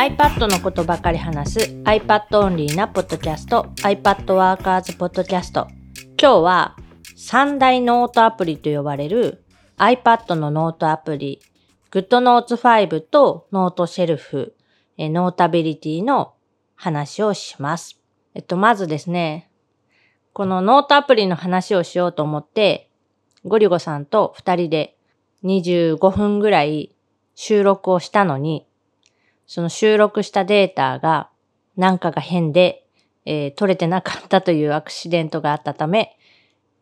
iPad のことばかり話す iPad オンリーなポッドキャスト iPad Workers ポッドキャスト今日は三大ノートアプリと呼ばれる iPad のノートアプリ GoodNotes 5と Noteshelf Notability の話をします。えっと、まずですね、このノートアプリの話をしようと思って、ゴリゴさんと二人で25分ぐらい収録をしたのに、その収録したデータがなんかが変で、えー、取れてなかったというアクシデントがあったため、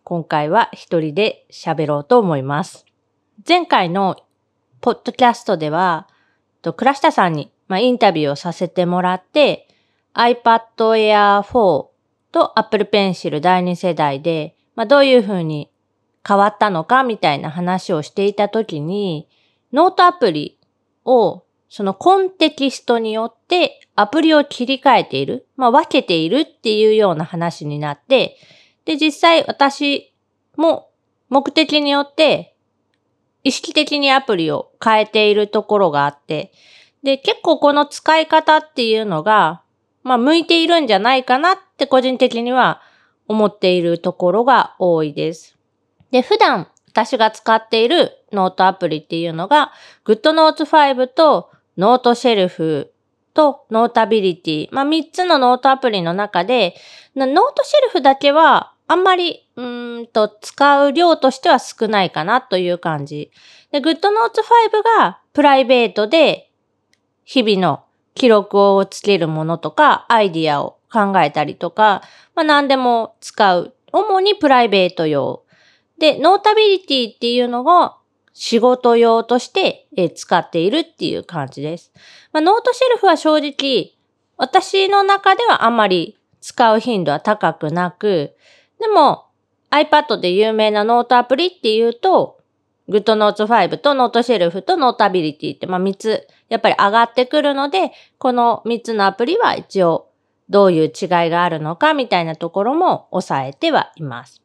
今回は一人で喋ろうと思います。前回のポッドキャストでは、と倉下さんに、まあ、インタビューをさせてもらって、iPad Air 4と Apple Pencil 第2世代で、まあ、どういうふうに変わったのかみたいな話をしていたときに、ノートアプリをそのコンテキストによってアプリを切り替えている、まあ、分けているっていうような話になって、で、実際私も目的によって意識的にアプリを変えているところがあって、で、結構この使い方っていうのが、まあ、向いているんじゃないかなって個人的には思っているところが多いです。で、普段私が使っているノートアプリっていうのが、GoodNotes 5と Noteshelf と Notability。まあ、3つのノートアプリの中で、 Noteshelf だけはあんまり、うんと、使う量としては少ないかなという感じ。で、GoodNotes 5がプライベートで日々の記録をつけるものとか、アイディアを考えたりとか、まあ、何でも使う。主にプライベート用。で、 Notability っていうのが仕事用として使っているっていう感じです。まあ、 Noteshelf は正直、私の中ではあまり使う頻度は高くなく、でも iPad で有名なノートアプリっていうと、GoodNotes 5と Noteshelf と Notability って、まあ、3つやっぱり上がってくるので、この3つのアプリは一応どういう違いがあるのかみたいなところも押さえてはいます。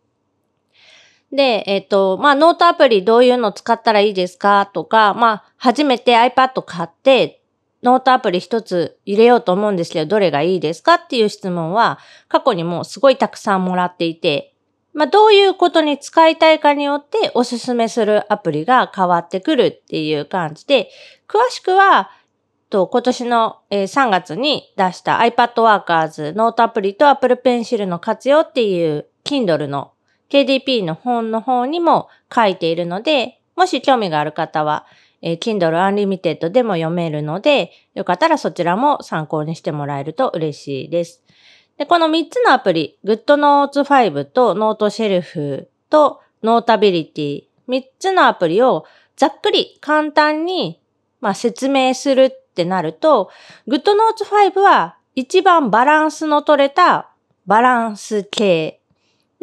で、えっ、ー、と、まあ、ノートアプリどういうの使ったらいいですかとか、まあ、初めて iPad 買って、ノートアプリ一つ入れようと思うんですけど、どれがいいですかっていう質問は、過去にもすごいたくさんもらっていて、まあ、どういうことに使いたいかによっておすすめするアプリが変わってくるっていう感じで、詳しくは、と今年の3月に出した iPad Workers ノートアプリと Apple Pencil の活用っていう Kindle の KDP の本の方にも書いているので、もし興味がある方は、えー、Kindle Unlimited でも読めるので、よかったらそちらも参考にしてもらえると嬉しいです。で、この3つのアプリ、GoodNotes 5と Note Shelf と Notability、3つのアプリをざっくり簡単に、まあ、説明するってなると、GoodNotes 5は一番バランスの取れたバランス系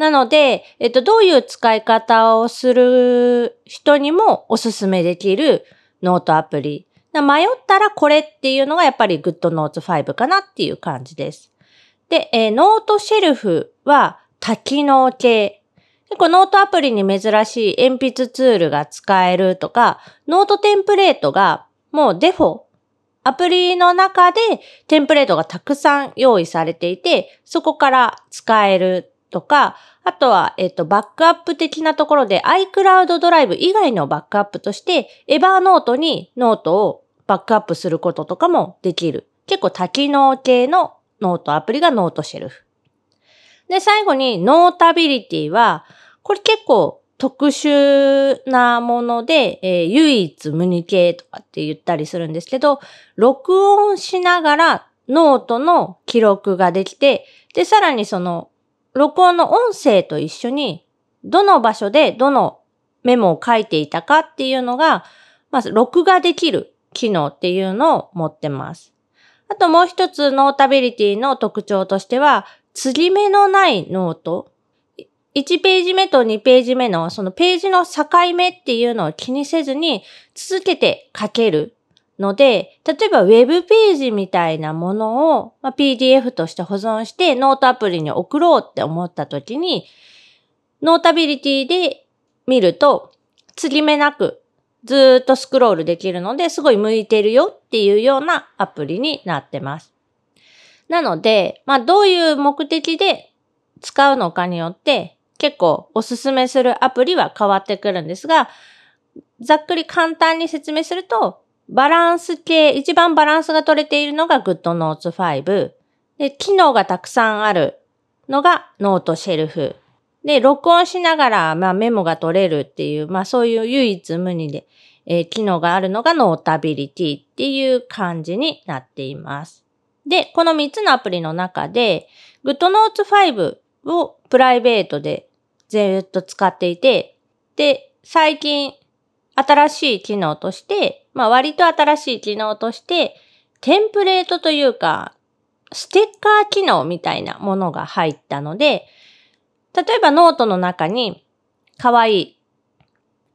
なので、えっと、どういう使い方をする人にもおすすめできるノートアプリ。迷ったらこれっていうのがやっぱり GoodNotes 5かなっていう感じです。で、えー、 Noteshelf は多機能系。結構ノートアプリに珍しい鉛筆ツールが使えるとか、ノートテンプレートがもうデフォ、アプリの中でテンプレートがたくさん用意されていて、そこから使えるとか、あとは、えっと、バックアップ的なところで iCloud ドライブ以外のバックアップとして、 Evernote にノートをバックアップすることとかもできる。結構多機能系のノートアプリが Noteshelf。で、最後に Notability は、これ結構特殊なもので、えー、唯一無二系とかって言ったりするんですけど、録音しながらノートの記録ができて、で、さらにその録音の音声と一緒に、どの場所でどのメモを書いていたかっていうのが、まず録画できる機能っていうのを持ってます。あともう一つ Notability の特徴としては、継ぎ目のないノート。1ページ目と2ページ目のそのページの境目っていうのを気にせずに続けて書けるので、例えば Web ページみたいなものを、まあ、PDF として保存してノートアプリに送ろうって思った時に、 Notability で見ると、継ぎ目なくずっとスクロールできるので、すごい向いてるよっていうようなアプリになってます。なので、まあどういう目的で使うのかによって結構おすすめするアプリは変わってくるんですが、ざっくり簡単に説明すると、バランス系、一番バランスが取れているのが GoodNotes 5。で、機能がたくさんあるのがノートシェルフ。で、録音しながら、まあ、メモが取れるっていう、まあそういう唯一無二で、えー、機能があるのがノータビリティっていう感じになっています。で、この3つのアプリの中で、GoodNotes 5をプライベートでずっと使っていて、で、最近新しい機能として、まあ割と新しい機能として、テンプレートというか、ステッカー機能みたいなものが入ったので、例えばノートの中に可愛い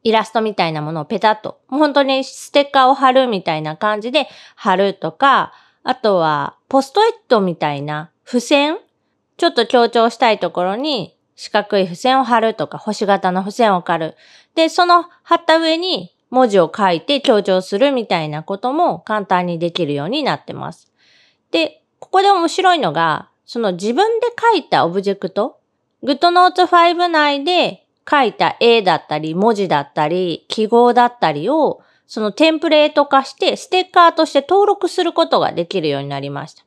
イラストみたいなものをペタッと、本当にステッカーを貼るみたいな感じで貼るとか、あとはポストイットみたいな付箋ちょっと強調したいところに四角い付箋を貼るとか、星型の付箋を貼る。で、その貼った上に文字を書いて強調するみたいなことも簡単にできるようになってます。で、ここで面白いのが、その自分で書いたオブジェクト、GoodNotes 5内で書いた絵だったり、文字だったり、記号だったりを、そのテンプレート化してステッカーとして登録することができるようになりました。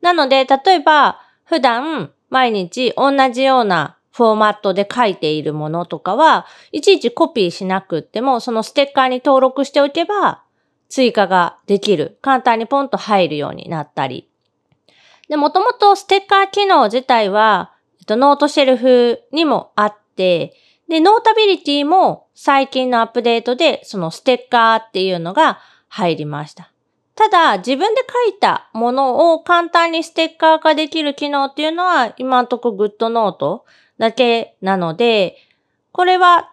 なので、例えば、普段毎日同じようなフォーマットで書いているものとかは、いちいちコピーしなくっても、そのステッカーに登録しておけば、追加ができる。簡単にポンと入るようになったり。で、もともとステッカー機能自体は、えっと、 Noteshelf にもあって、で、 Notability も最近のアップデートで、そのステッカーっていうのが入りました。ただ、自分で書いたものを簡単にステッカー化できる機能っていうのは、今んとこ GoodNote だけなので、これは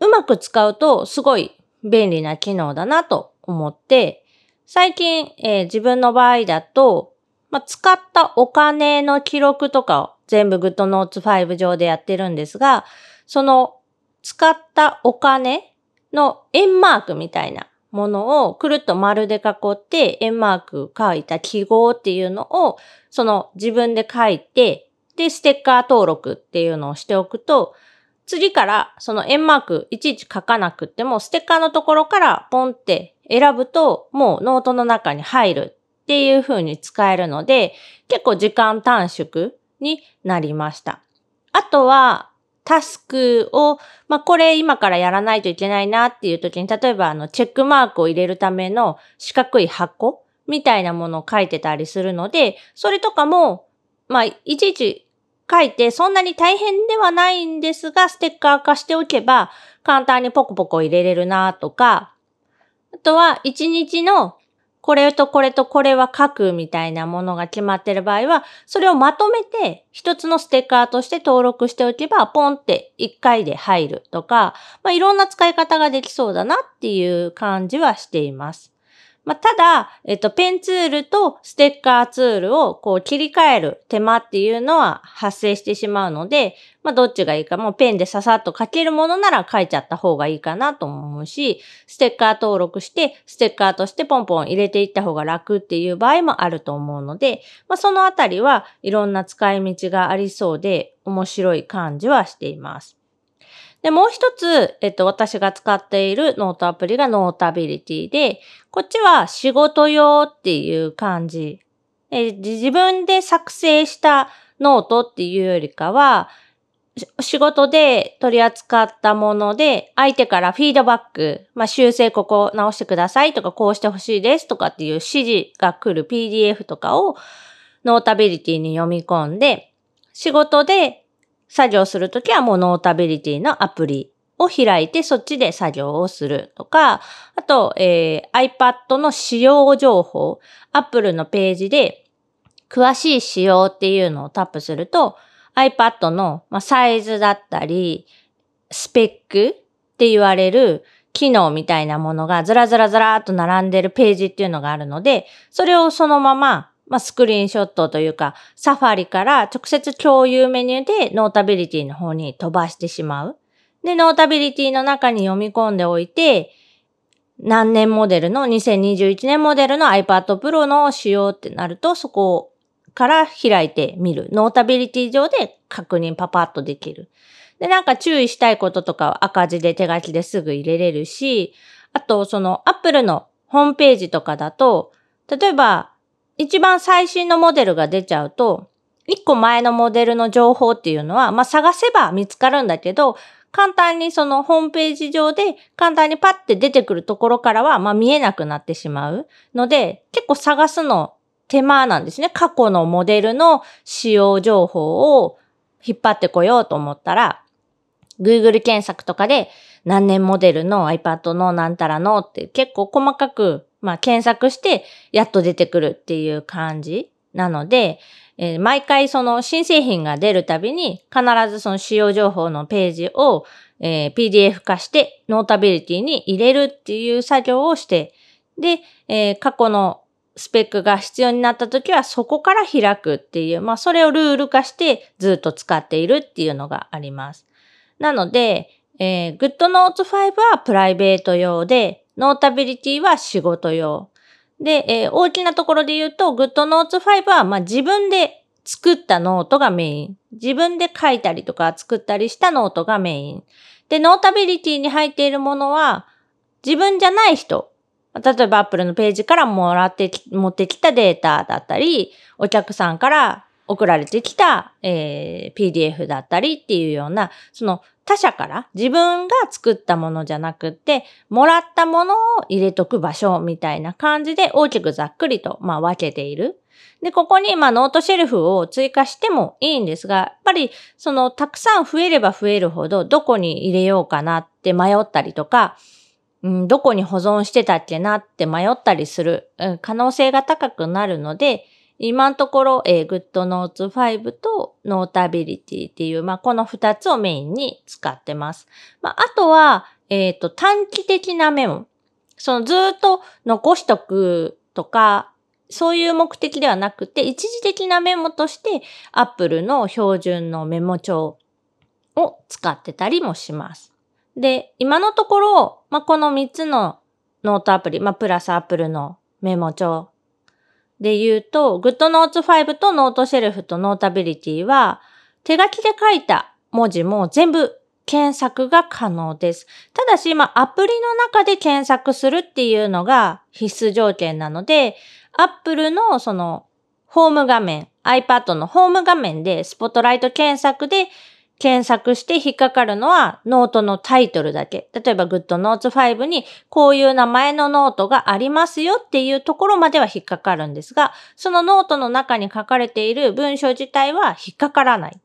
うまく使うとすごい便利な機能だなと思って、最近、えー、自分の場合だと、まあ、使ったお金の記録とかを全部 GoodNotes 5上でやってるんですが、その使ったお金の円マークみたいなものをくるっと丸で囲って円マーク書いた記号っていうのをその自分で書いてで、ステッカー登録っていうのをしておくと、次からその円マークいちいち書かなくっても、ステッカーのところからポンって選ぶと、もうノートの中に入るっていう風に使えるので、結構時間短縮になりました。あとは、タスクを、まあ、これ今からやらないといけないなっていう時に、例えばあの、チェックマークを入れるための四角い箱みたいなものを書いてたりするので、それとかも、まあ、いちいち書いてそんなに大変ではないんですが、ステッカー化しておけば簡単にポコポコ入れれるなとか、あとは一日のこれとこれとこれは書くみたいなものが決まってる場合は、それをまとめて一つのステッカーとして登録しておけば、ポンって一回で入るとか、まあ、いろんな使い方ができそうだなっていう感じはしています。まあ、ただ、えっと、ペンツールとステッカーツールをこう切り替える手間っていうのは発生してしまうので、まあ、どっちがいいか、もうペンでささっと書けるものなら書いちゃった方がいいかなと思うし、ステッカー登録して、ステッカーとしてポンポン入れていった方が楽っていう場合もあると思うので、まあ、そのあたりはいろんな使い道がありそうで面白い感じはしています。で、もう一つ、えっと、私が使っているノートアプリが Notability で、こっちは仕事用っていう感じ。え自分で作成したノートっていうよりかは、仕事で取り扱ったもので、相手からフィードバック、まあ、修正ここ直してくださいとか、こうしてほしいですとかっていう指示が来る PDF とかを Notability に読み込んで、仕事で作業するときはもう Notability のアプリを開いてそっちで作業をするとか、あと、えー、iPad の使用情報、Apple のページで詳しい仕様っていうのをタップすると iPad の、ま、サイズだったり、スペックって言われる機能みたいなものがずらずらずらーっと並んでるページっていうのがあるので、それをそのまままあ、スクリーンショットというか、サファリから直接共有メニューでノータビリティの方に飛ばしてしまう。で、 Notability の中に読み込んでおいて、何年モデルの2021年モデルの iPad Pro の仕様ってなると、そこから開いてみる。 Notability 上で確認パパッとできる。で、なんか注意したいこととか赤字で手書きですぐ入れれるし、あと、その Apple のホームページとかだと、例えば、一番最新のモデルが出ちゃうと、一個前のモデルの情報っていうのは、まあ、探せば見つかるんだけど、簡単にそのホームページ上で簡単にパッて出てくるところからは、まあ、見えなくなってしまうので、結構探すの手間なんですね。過去のモデルの使用情報を引っ張ってこようと思ったら、Google 検索とかで何年モデルの iPad のなんたらのって結構細かく、まあ、検索してやっと出てくるっていう感じなので、えー、毎回その新製品が出るたびに必ずその仕様情報のページを、えー、PDF 化して Notability に入れるっていう作業をして、で、えー、過去のスペックが必要になった時はそこから開くっていう、まあそれをルール化してずっと使っているっていうのがあります。なので、えー、GoodNotes 5はプライベート用で、 Notability は仕事用。で、えー、大きなところで言うと、GoodNotes 5は、まあ、自分で作ったノートがメイン。自分で書いたりとか作ったりしたノートがメイン。で、 Notability に入っているものは、自分じゃない人。例えば Apple のページからもらって持ってきたデータだったり、お客さんから送られてきた、えー、PDF だったりっていうような、その他者から自分が作ったものじゃなくて、もらったものを入れとく場所みたいな感じで大きくざっくりと、まあ、分けている。で、ここに、まあ、ノートシェルフを追加してもいいんですが、やっぱり、その、たくさん増えれば増えるほど、どこに入れようかなって迷ったりとか、うん、どこに保存してたっけなって迷ったりする、うん、可能性が高くなるので、今のところ、えー、GoodNotes 5と Notability っていう、まあ、この二つをメインに使ってます。まあ、あとは、えっ、ー、と、短期的なメモ。そのずっと残しとくとか、そういう目的ではなくて、一時的なメモとして Apple の標準のメモ帳を使ってたりもします。で、今のところ、まあ、この3つのノートアプリ、まあ、プラス Apple のメモ帳で言うと、GoodNotes 5と NoteShelf と Notability は、手書きで書いた文字も全部検索が可能です。ただし、今、アプリの中で検索するっていうのが必須条件なので、Apple のその、ホーム画面、iPad のホーム画面で Spotlight 検索で検索して引っかかるのはノートのタイトルだけ。例えば GoodNotes 5にこういう名前のノートがありますよっていうところまでは引っかかるんですが、そのノートの中に書かれている文章自体は引っかからない。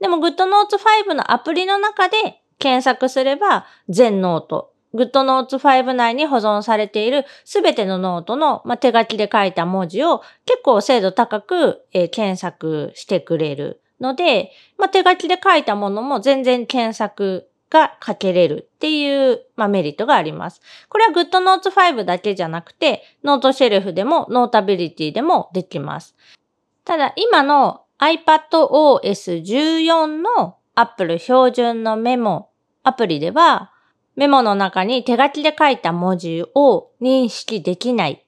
でも GoodNotes 5のアプリの中で検索すれば全ノート、GoodNotes 5内に保存されているすべてのノートの、まあ、手書きで書いた文字を結構精度高く、えー、検索してくれる。ので、まあ、手書きで書いたものも全然検索がかけれるっていう、まあ、メリットがあります。これは GoodNotes 5だけじゃなくて、 Noteshelf でも、 Notability でもできます。ただ、今の iPadOS14 の Apple 標準のメモアプリでは、メモの中に手書きで書いた文字を認識できない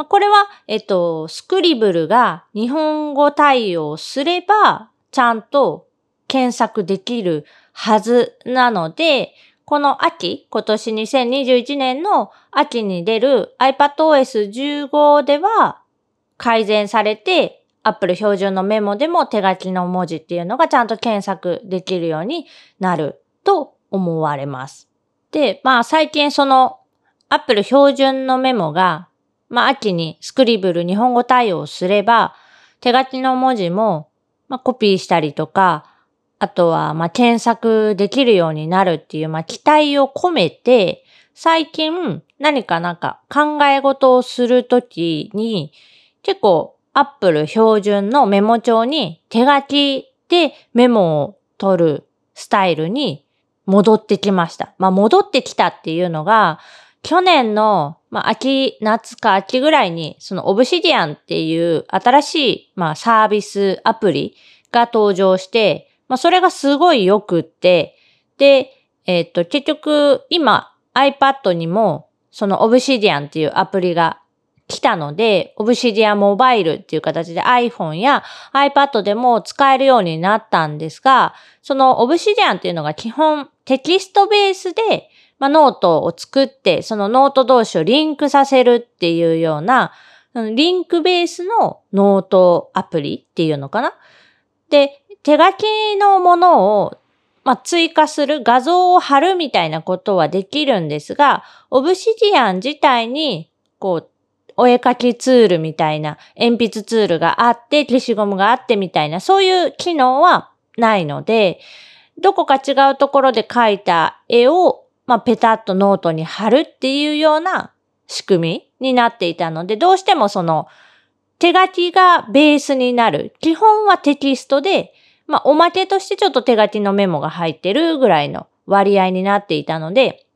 まあ、これは、えっと、スクリブルが日本語対応すれば、ちゃんと検索できるはずなので、この秋、今年2021年の秋に出る iPadOS15 では改善されて、Apple 標準のメモでも手書きの文字っていうのがちゃんと検索できるようになると思われます。で、まあ最近その Apple 標準のメモがまあ、秋にスクリブル日本語対応すれば、手書きの文字も、まあ、コピーしたりとか、あとは、まあ、検索できるようになるっていう、まあ、期待を込めて、最近何かなんか考え事をするときに、結構 Apple 標準のメモ帳に手書きでメモを取るスタイルに戻ってきました。まあ戻ってきたっていうのが、去年の、まあ、秋、夏か秋ぐらいに、そのオブシディアンっていう新しい、まあ、サービスアプリが登場して、まあ、それがすごい良くって、で、えっ、ー、と、結局、今、iPad にもその Obsidian っていうアプリが来たので、Obsidian モバイルっていう形で iPhone や iPad でも使えるようになったんですが、その Obsidian っていうのが基本テキストベースで、まあ、ノートを作って、そのノート同士をリンクさせるっていうような、リンクベースのノートアプリっていうのかな？で、手書きのものを、まあ、追加する画像を貼るみたいなことはできるんですが、Obsidian 自体に、こう、お絵描きツールみたいな、鉛筆ツールがあって、消しゴムがあってみたいな、そういう機能はないので、どこか違うところで描いた絵を、まあ、ペタッとノートに貼るっていうような仕組みになっていたので、どうしてもその、手書きがベースになる。基本はテキストで、まあ、おまけとしてちょっと手書きのメモが入ってるぐらいの割合になっていたので、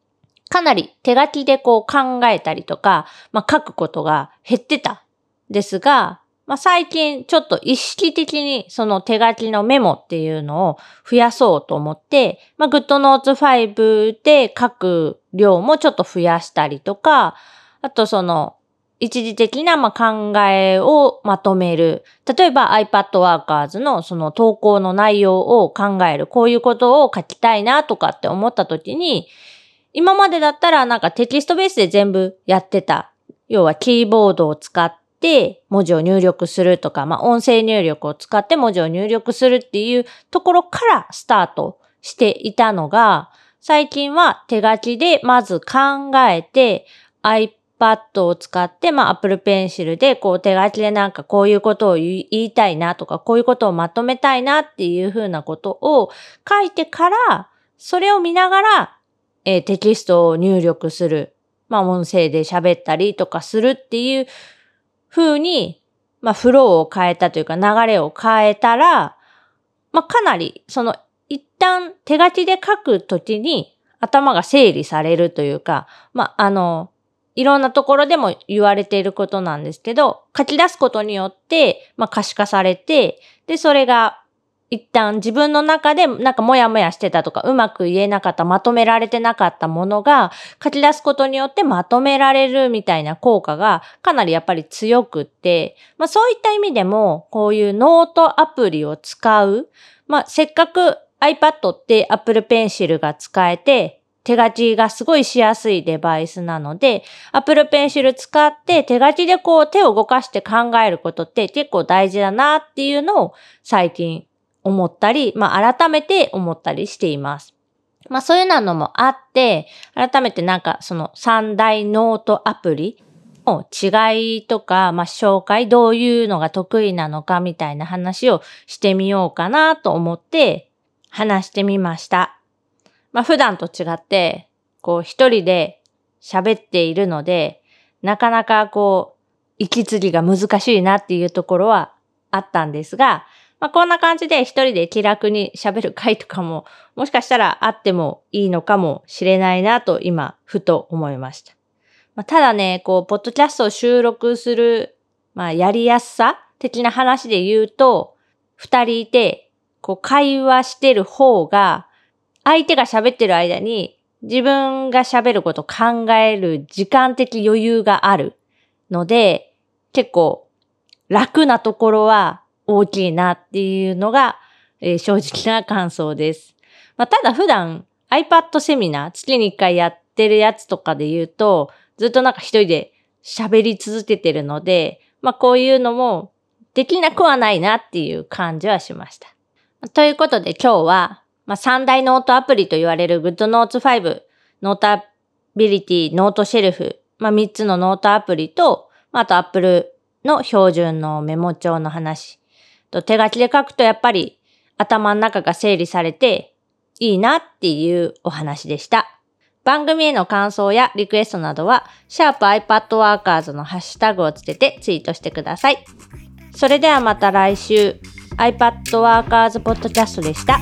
かなり手書きでこう考えたりとか、まあ、書くことが減ってた。ですが、まあ、最近ちょっと意識的にその手書きのメモっていうのを増やそうと思って、まあ、GoodNotes 5で書く量もちょっと増やしたりとか、あとその一時的なま考えをまとめる。例えば iPad Workers のその投稿の内容を考える。こういうことを書きたいなとかって思った時に、今までだったらなんかテキストベースで全部やってた。要はキーボードを使って文字を入力するとか、まあ音声入力を使って文字を入力するっていうところからスタートしていたのが、最近は手書きでまず考えて iPad を使って、まあ Apple Pencil でこう手書きでなんかこういうことを言いたいなとか、こういうことをまとめたいなっていうふうなことを書いてから、それを見ながらえー、テキストを入力する。まあ、音声で喋ったりとかするっていう風に、まあ、フローを変えたというか流れを変えたら、まあ、かなり、その、一旦手書きで書くときに頭が整理されるというか、まあ、あの、いろんなところでも言われていることなんですけど、書き出すことによって、まあ、可視化されて、で、それが一旦自分の中でなんかモヤモヤしてたとかうまく言えなかった、まとめられてなかったものが書き出すことによってまとめられるみたいな効果がかなりやっぱり強くって、まあそういった意味でもこういうノートアプリを使う、まあせっかく iPad って Apple Pencil が使えて手書きがすごいしやすいデバイスなので、Apple Pencil 使って手書きでこう手を動かして考えることって結構大事だなっていうのを最近思ったり、まあ改めて思ったりしています。まあそういうのもあって、改めてなんかその三大ノートアプリの違いとか、まあ紹介、どういうのが得意なのかみたいな話をしてみようかなと思って話してみました。まあ普段と違って、こう一人で喋っているので、なかなかこう、息継ぎが難しいなっていうところはあったんですが、まあ、こんな感じで一人で気楽に喋る回とかも、もしかしたらあってもいいのかもしれないなと今、ふと思いました。まあ、ただね、こう、ポッドキャストを収録する、まあ、やりやすさ的な話で言うと、二人いて、こう、会話してる方が、相手が喋ってる間に、自分が喋ること考える時間的余裕があるので、結構楽なところは大きいなっていうのが、えー、正直な感想です。まあ、ただ普段 iPad セミナー月に一回やってるやつとかで言うと、ずっとなんか一人で喋り続けてるので、まあこういうのもできなくはないなっていう感じはしました。ということで今日は、まあ、三大ノートアプリと言われる GoodNotes 5、Notability、 Noteshelf、まあ、3つのノートアプリと、あと Apple の標準のメモ帳の話、と手書きで書くとやっぱり頭の中が整理されていいなっていうお話でした。番組への感想やリクエストなどは、シャープ ipadworkers のハッシュタグをつけてツイートしてください。それではまた来週、iPadWorkers Podcast でした。